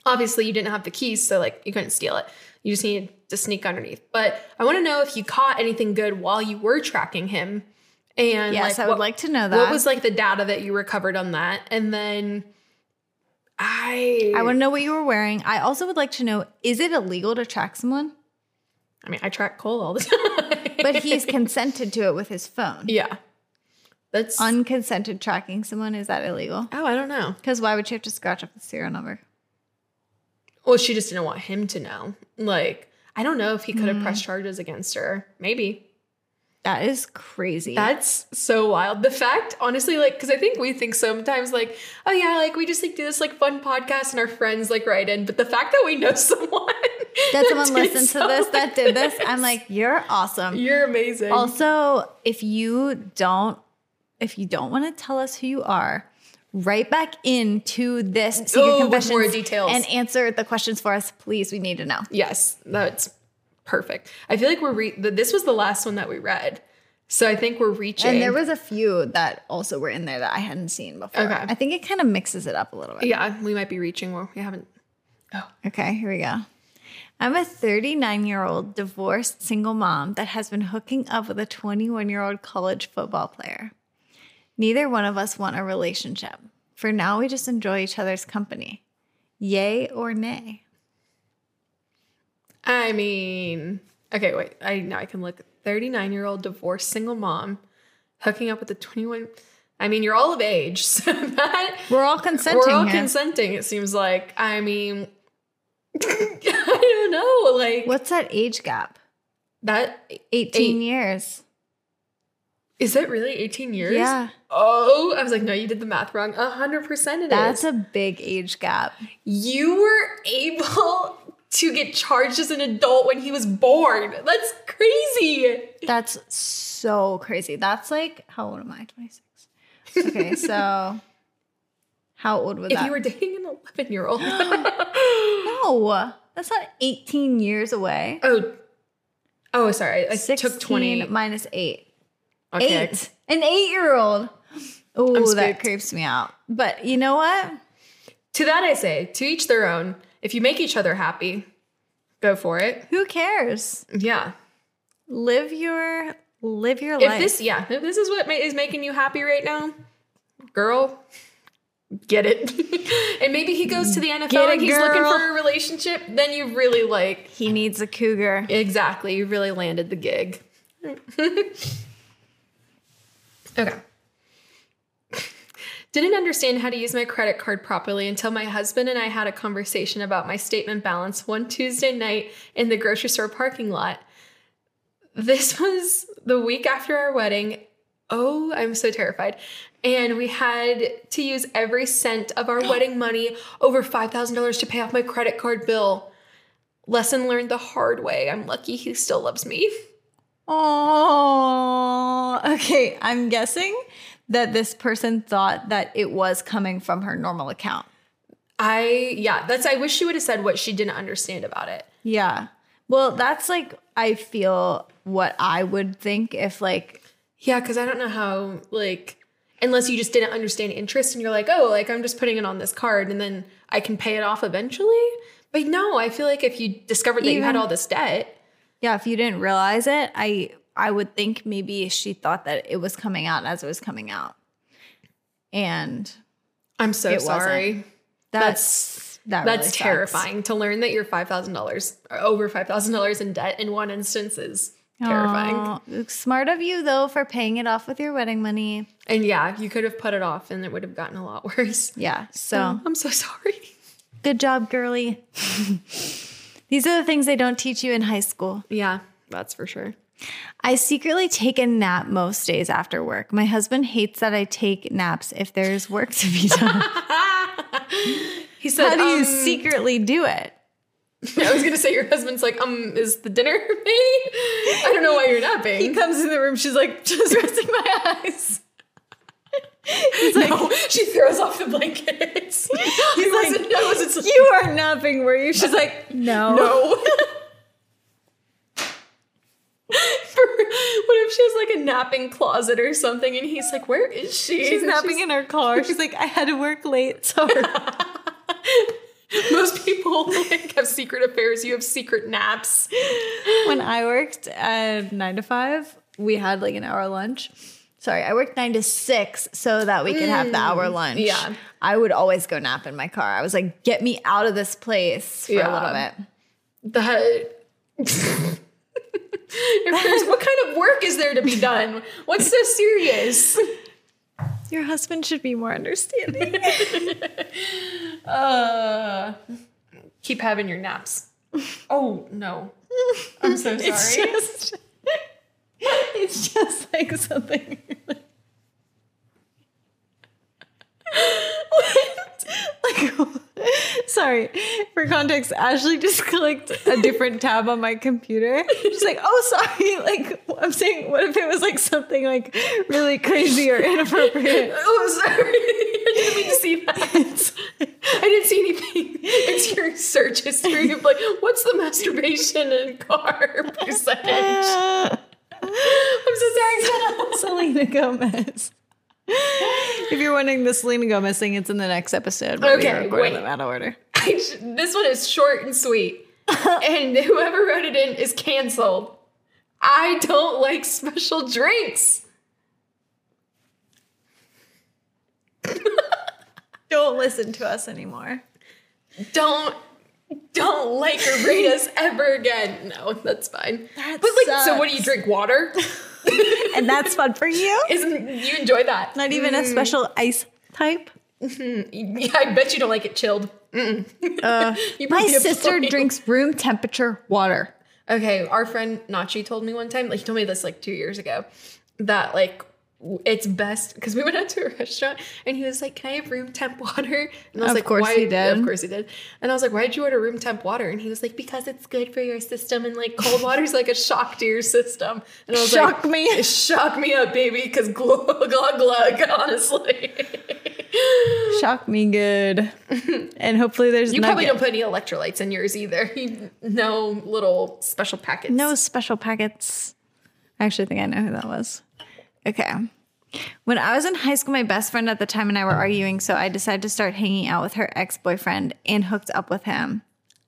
Obviously, you didn't have the keys, so like you couldn't steal it. You just needed to sneak underneath. But I want to know if you caught anything good while you were tracking him. And yes, like, I would what- like to know that. What was like the data that you recovered on that? And then I I want to know what you were wearing. I also would like to know is it illegal to track someone? I mean, I track Cole all the *laughs* time. But he's consented to it with his phone. yeah. That's Unconsented tracking someone, is that illegal? Oh, I don't know. Because why would she have to scratch up the serial number? Well, she just didn't want him to know. Like, I don't know if he could have Mm. pressed charges against her. Maybe. That is crazy. That's so wild. The fact, honestly, like, because I think we think sometimes, like, oh yeah, like we just like do this like fun podcast and our friends like write in. But the fact that we know *laughs* someone that someone listened to this, that did this, like I'm *laughs* like, you're awesome. you're amazing. Also, if you don't, if you don't want to tell us who you are, write back into this secret Oh, with confessions more details. and answer the questions for us, please. We need to know. yes, that's perfect. I feel like we're re- this was the last one that we read, so I think we're reaching. And there was a few that also were in there that I hadn't seen before. Okay. I think it kind of mixes it up a little bit. yeah, we might be reaching where we haven't. Oh. Okay, here we go. I'm a 39 year old divorced single mom that has been hooking up with a 21 year old college football player. Neither one of us want a relationship. For now, we just enjoy each other's company. Yay or nay? I mean, okay, wait. I now I can look. Thirty-nine year old divorced single mom hooking up with a twenty-one. I mean, you're all of age, *laughs* so that We're all consenting. we're all here. consenting. It seems like. I mean, *laughs* I don't know. Like What's that age gap? that 18 years. is that really eighteen years? Yeah. Oh, I was like, no, you did the math wrong. A hundred percent, it That's is. a big age gap. you were able to get charged as an adult when he was born. That's crazy. That's so crazy. That's like, how old am I? 26. Okay, *laughs* so how old If that If you were dating an 11 year old. *gasps* No, that's not 18 years away. oh, oh, sorry. I 16 took 20. minus 8. Okay. Eight. An eight year old. Oh, that creeps me out. But you know what? To that I say, to each their own. If you make each other happy, go for it. Who cares? Yeah. Live your live your If life. this, yeah, if this is what ma- is making you happy right now, girl, get it. *laughs* and maybe he goes to the NFL it, and he's looking for a relationship. Then you really like, he needs a cougar. exactly, you really landed the gig. *laughs* okay. Didn't understand how to use my credit card properly until my husband and I had a conversation about my statement balance one Tuesday night in the grocery store parking lot. This *laughs* was the week after our wedding. Oh, I'm so terrified. And we had to use every cent of our *gasps* wedding money, over $5,000 to pay off my credit card bill. Lesson learned the hard way. I'm lucky he still loves me. Oh, *laughs* okay. I'm guessing that this person thought that it was coming from her normal account. I, yeah, that's, I wish she would have said what she didn't understand about it. Yeah. Well, that's like, I feel what I would think if, like, Yeah, because I don't know how, like, unless you just didn't understand interest and you're like, oh, like, I'm just putting it on this card and then I can pay it off eventually. But no, I feel like if you discovered that you had all this debt, yeah, if you didn't realize it, I I would think maybe she thought that it was coming out as it was coming out. And I'm so It wasn't. sorry. that's that That's really sucks. terrifying to learn that you're $5,000 or over $5,000 in debt in one instance is terrifying. Smart of you though for paying it off with your wedding money. And yeah, you could have put it off and it would have gotten a lot *laughs* worse. Yeah. So oh, I'm so sorry. good job, girly. *laughs* These are the things they don't teach you in high school. Yeah, that's for sure. I secretly take a nap most days after work. My husband hates that I take naps if there's work to be done. *laughs* *laughs* He said, How do you um, secretly do it? *laughs* I was gonna say your husband's like, um, is the dinner made? I don't know why you're napping. He comes in the room, she's like, just resting my eyes. He's like, no, she throws off the blankets. he like, wasn't. I wasn't. you are napping, were you? She's like, no. no. *laughs* if she has like a napping closet or something and he's like, Where is she? She's And napping in her car. She's like, I had to work late. Sorry. *laughs* Most people like *laughs* have secret affairs. You have secret naps. when I worked at nine to five, we had like an hour lunch. Sorry, I worked nine to six so that we could have the hour mm, lunch. yeah. I would always go nap in my car. I was like, get me out of this place for a little bit. That what kind of work is there to be done? What's so serious? Your husband should be more understanding. *laughs* Uh, keep having your naps. Oh no, I'm so *laughs* sorry. it's just it's just like something *laughs* like *laughs* sorry for context ashley just clicked a different tab on my computer she's like oh sorry *laughs* like i'm saying what if it was like something like really crazy or inappropriate oh, sorry. I didn't mean to see that. I didn't see anything. It's your search history of like, what's the masturbation in car per second? I'm so sorry. selena gomez *laughs* if you're wondering the selena gomez thing it's in the next episode we Okay, wait. them out of order *laughs* I sh- this one is short and sweet, *laughs* and whoever wrote it in is canceled. I don't like special drinks. don't listen to us anymore Don't don't like or rate us ever again. No, that's fine. That but like, so what do you drink? Water? And that's fun for you *laughs* Isn't you enjoy that? Not even a special ice type. Yeah, I bet you don't like it chilled. Uh, *laughs* my would be a sister boy. drinks room temperature water. Okay, our friend Nachi told me one time, like he told me this like two years ago, that like w- it's best because we went out to a *laughs* restaurant and he was like, "Can I have room temp water?" And I was like, Of like, course "Why?" he did. Of course he did. And I was like, "Why did you order room temp water?" And he was like, "Because it's good for your system and like cold water's like a shock to your system." And I was like Shock like, me. shock me up, baby, because glug *laughs* glug glug. Honestly, *laughs* Shock me good. and hopefully there's you probably don't put any electrolytes in yours either. No little special packets. no special packets. I actually think I know who that was. Okay. When I was in high school, my best friend at the time and I were arguing, so I decided to start hanging out with her ex boyfriend and hooked up with him.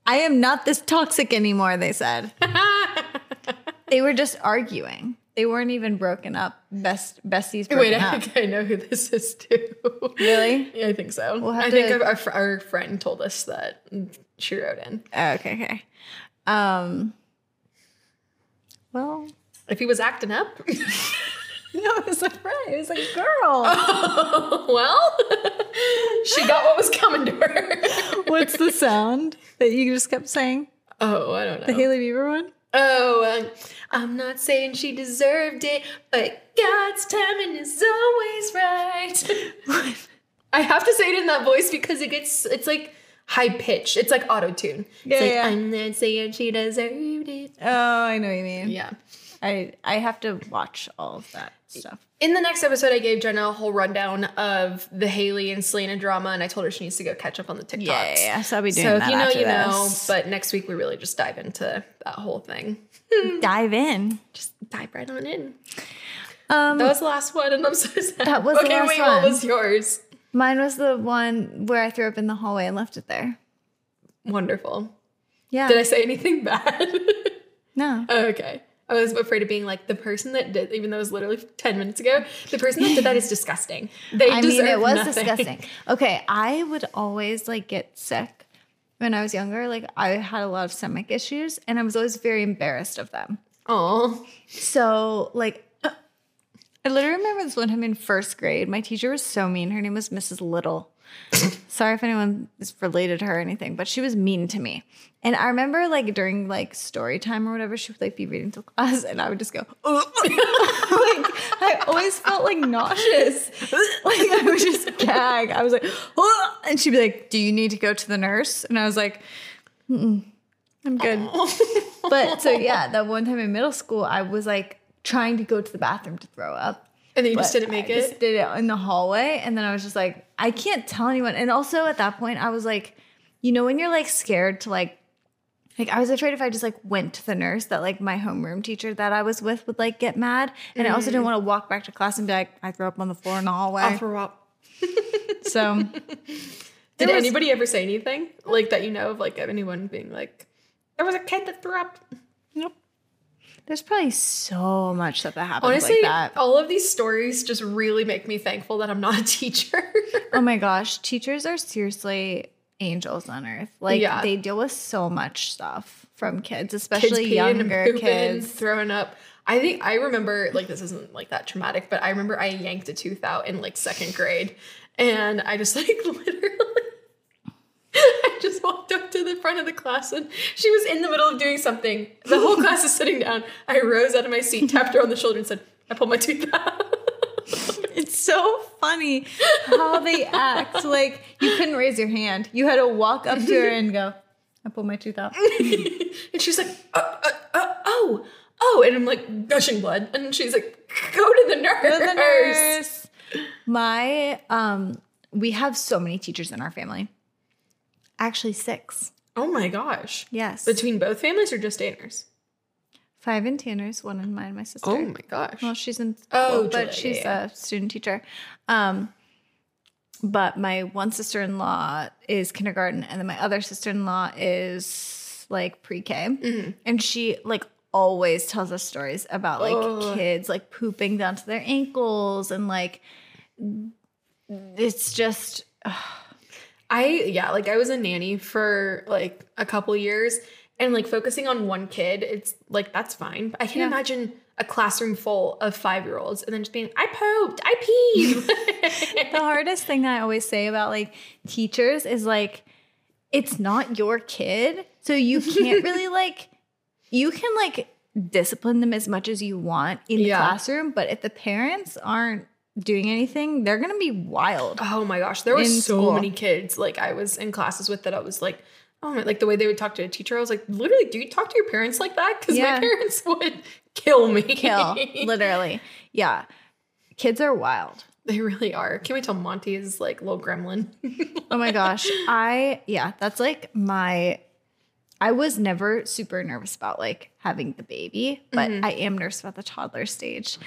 I am not this toxic anymore, they said. *laughs* they were just arguing. They weren't even broken up. Best besties broken Wait, I up. think I know who this is too. Really? *laughs* Yeah, I think so. We'll I think our, our friend told us that she wrote in. Oh, okay, okay. Um. Well, If he was acting up, *laughs* *laughs* no, it was a friend. It was a girl. *laughs* well, *laughs* she got what was coming to her. What's the sound that you just kept saying? Oh, I don't know. The Hailey Bieber one? oh, um, I'm not saying she deserved it, but God's timing is always right. I have to say it in that voice because it gets, it's like high pitch. It's like auto tune. Yeah, it's like, yeah. I'm not saying she deserved it. Oh, I know what you mean. Yeah. I I have to watch all of that stuff. In the next episode, I gave Jenna a whole rundown of the Hailey and Selena drama, and I told her she needs to go catch up on the TikToks. Yeah, yeah. So I'll be doing So if that you know, you know. But next week, we really just dive into that whole thing. *laughs* dive in. Just dive right on in. Um, That was the last one, and I'm so sad. That was the okay. last wait, one. what was yours? Mine was the one where I threw up in the hallway and left it there. Wonderful. Yeah. Did I say anything *laughs* bad? No. Oh, okay. I was afraid of being like the person that did, even though it was literally ten minutes ago. The person that did that is disgusting. They *laughs* I mean, it was nothing. disgusting. Okay, I would always like get sick when I was younger. Like I had a lot of stomach issues, and I was always very embarrassed of them. Oh, So like. I literally remember this one time in first grade. My teacher was so mean. Her name was Mrs. Little. *laughs* Sorry if anyone is related to her or anything, but she was mean to me. And I remember like during like story time or whatever, she would like be reading to class and I would just go, *laughs* like I always felt like nauseous. *laughs* Like I would just gag. I was like, "Ugh." and she'd be like, Do you need to go to the nurse? And I was like, Mm-mm, I'm good. But so yeah, that one time in middle school, I was like trying to go to the bathroom to throw up. and then you just didn't make I it. Just did it in the hallway, and then I was just like, I can't tell anyone. And also at that point, I was like, you know, when you're like scared to like like I was afraid if I just like went to the nurse that like my homeroom teacher that I was with would like get mad. And I also didn't mm. want to walk back to class and be like, I threw up on the floor in the hallway. I'll throw up. *laughs* so *laughs* Did was- anybody ever say anything like that you know of like anyone being like, there was a kid that threw up? nope. There's probably so much stuff that happens Honestly, like that. all of these stories just really make me thankful that I'm not a *laughs* teacher. Oh my gosh, teachers are seriously angels on earth. Like Yeah. they deal with so much stuff from kids, kids especially and younger pooping, kids. throwing up. I think I remember like this isn't like that traumatic, but I remember I yanked a tooth out in like second grade, and I just *laughs* like literally. *laughs* I just walked up to the front of the class and she was in the middle of doing something. The whole *laughs* class is sitting down. I rose out of my seat, tapped her on the shoulder, and said, I pulled my tooth out. *laughs* It's so funny how they act. Like you couldn't raise your hand. You had to walk up to her and go, I pulled my tooth out. and she's like, uh, uh, uh, oh, oh. And I'm like gushing blood. And she's like, go to the nurse. Go to the nurse. My um we have so many teachers in our family. Actually six. Oh my gosh. Yes. Between both families or just Tanner's? Five in Tanner's, one in mine, my sister. Oh my gosh. Well, she's in Oh, oh, but she's yeah, a student teacher. Um, but my one sister in law is kindergarten, and then my other sister in law is like pre K, Mm-hmm. and she like always tells us stories about like Ugh. kids like pooping down to their ankles and like it's just I yeah, like I was a nanny for like a couple years and like focusing on one kid, it's like that's fine. I can Yeah. imagine a classroom full of five year olds and then just being, I pooped, I peed. *laughs* the hardest thing that I always say about like teachers is like it's not your kid, so you can't *laughs* really like you can like discipline them as much as you want in the Yeah. classroom, but if the parents aren't doing anything, they're gonna be wild. oh my gosh, there were so school. many kids like I was in classes with that I was like, oh my, like the way they would talk to a teacher, I was like, literally, do you talk to your parents like that? Because Yeah. my parents *laughs* would kill me. Kill, *laughs* literally. Yeah. Kids are wild. they really are. Can we tell Monty is like little gremlin? *laughs* Oh my gosh. I yeah, that's like my I was never super nervous about like having the baby, but Mm-hmm. I am nervous about the toddler stage.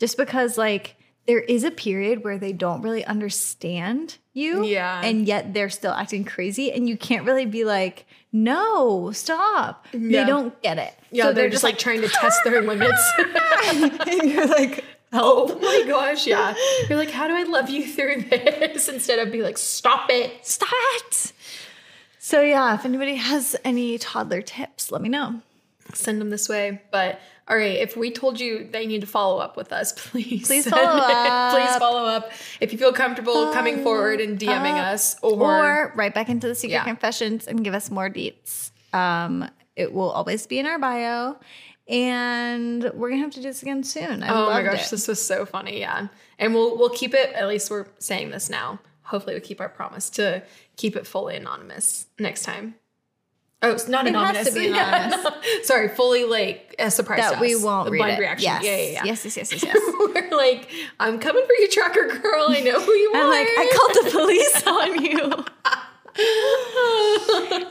Just because like there is a period where they don't really understand you. Yeah. And yet they're still acting crazy. And you can't really be like, no, stop. Yeah. They don't get it. Yeah, So they're, just like, trying to test their *laughs* limits. *laughs* and you're like, oh my gosh, yeah. You're like, how do I love you through this? *laughs* Instead of be like, stop it. stop it. So yeah, if anybody has any toddler tips, let me know. Send them this way. But all right, if we told you that you need to follow up with us, *laughs* please. Please follow it. Please up. follow up. If you feel comfortable coming forward and DMing us or, or right back into the secret Yeah. confessions and give us more deets. Um, it will always be in our bio, and we're gonna have to do this again soon. I Oh my gosh, it. this was so funny. Yeah. And we'll we'll keep it, at least we're saying this now. Hopefully we keep our promise to keep it fully anonymous next time. Oh, it's not It has anonymous. to be *laughs* Yeah, anonymous. no. Sorry, fully like a surprise that we won't read it. reaction. Yes. Yeah, yeah, yeah. yes, yes, yes, yes, *laughs* yes. We're like, I'm coming for you, trucker girl. I know who you are. I'm like, I called the police *laughs* on you.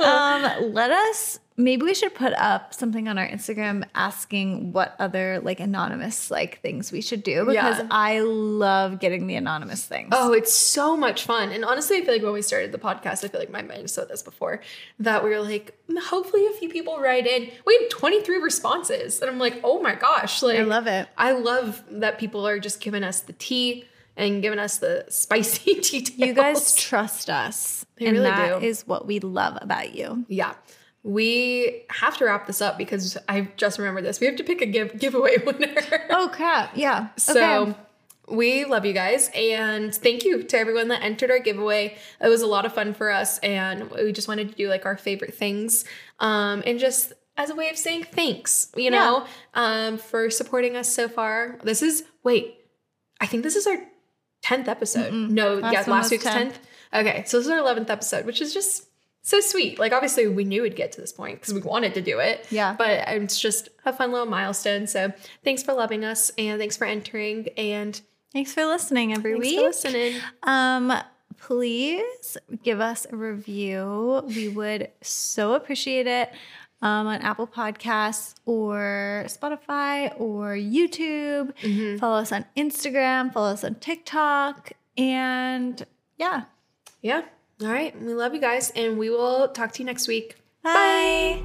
um, let us. Maybe we should put up something on our Instagram asking what other like anonymous like things we should do because Yeah. I love getting the anonymous things. Oh, it's so much fun. And honestly, I feel like when we started the podcast, I feel like my mind said this before, that we were like, hopefully a few people write in. We had 23 responses. And I'm like, oh my gosh. Like I love it. I love that people are just giving us the tea and giving us the *laughs* spicy details. You guys trust us. They and really that is do. what we love about you. Yeah. We have to wrap this up because I just remembered this. We have to pick a give giveaway *laughs* winner. Oh crap. Yeah. So Okay. we love you guys and thank you to everyone that entered our giveaway. It was a lot of fun for us and we just wanted to do like our favorite things um, and just as a way of saying thanks, you know, um, for supporting us so far. This is wait, I think this is our 10th episode. No, Last yeah, last week's 10th. 10th. Okay, so this is our 11th episode, which is just so sweet. Like obviously we knew we'd get to this point because we wanted to do it. Yeah. But it's just a fun little milestone. So thanks for loving us and thanks for entering and Thanks for listening every thanks week. for listening. Um, please give us a review. We would so appreciate it. um, on Apple Podcasts or Spotify or YouTube. Follow us on Instagram, follow us on TikTok. And yeah, Yeah. All right. We love you guys, and we will talk to you next week. bye.